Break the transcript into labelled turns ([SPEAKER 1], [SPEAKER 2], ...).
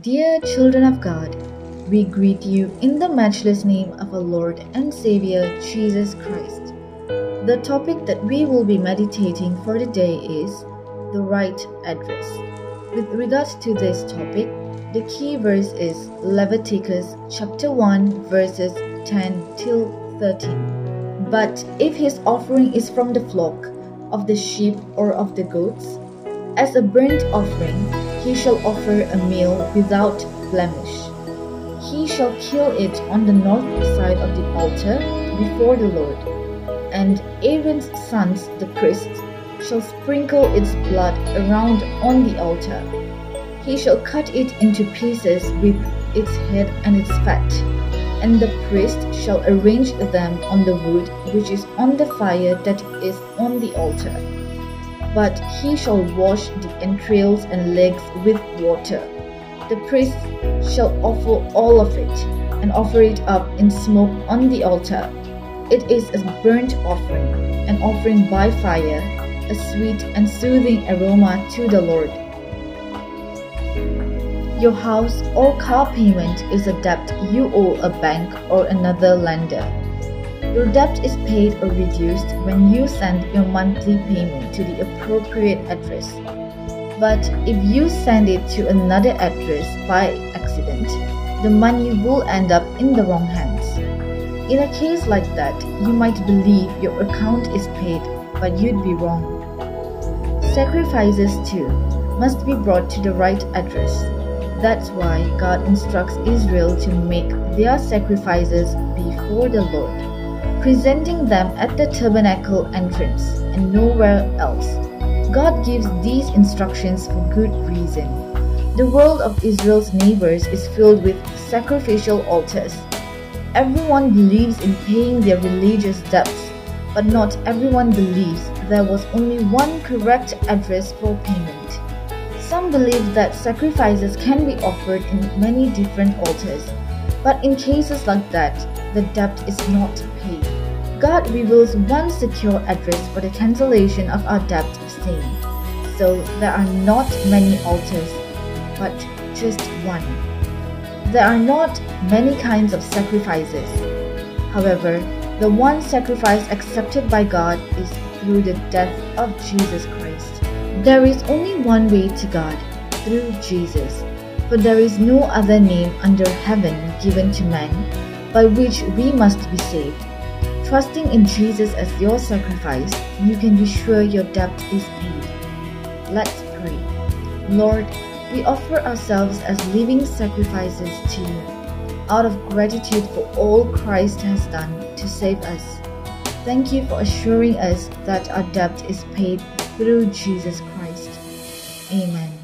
[SPEAKER 1] Dear children of God, we greet you in the matchless name of our Lord and Savior Jesus Christ. The topic that we will be meditating for today is the right address. With regards to this topic, the key verse is Leviticus chapter 1 verses 10 till 13. But if his offering is from the flock, of the sheep or of the goats, as a burnt offering, he shall offer a meal without blemish. He shall kill it on the north side of the altar before the Lord. And Aaron's sons, the priests, shall sprinkle its blood around on the altar. He shall cut it into pieces with its head and its fat, and the priest shall arrange them on the wood which is on the fire that is on the altar but he shall wash the entrails and legs with water. The priest shall offer all of it, and offer it up in smoke on the altar. It is a burnt offering, an offering by fire, a sweet and soothing aroma to the Lord. Your house or car payment is a debt you owe a bank or another lender. Your debt is paid or reduced when you send your monthly payment to the appropriate address. But if you send it to another address by accident, the money will end up in the wrong hands. In a case like that, you might believe your account is paid, but you'd be wrong. Sacrifices too must be brought to the right address. That's why God instructs Israel to make their sacrifices before the Lord presenting them at the tabernacle entrance and nowhere else. God gives these instructions for good reason. The world of Israel's neighbors is filled with sacrificial altars. Everyone believes in paying their religious debts, but not everyone believes there was only one correct address for payment. Some believe that sacrifices can be offered in many different altars, but in cases like that, the debt is not paid. God reveals one secure address for the cancellation of our debt of sin. So there are not many altars, but just one. There are not many kinds of sacrifices. However, the one sacrifice accepted by God is through the death of Jesus Christ. There is only one way to God, through Jesus. For there is no other name under heaven given to men by which we must be saved. Trusting in Jesus as your sacrifice, you can be sure your debt is paid. Let's pray. Lord, we offer ourselves as living sacrifices to you, out of gratitude for all Christ has done to save us. Thank you for assuring us that our debt is paid through Jesus Christ. Amen.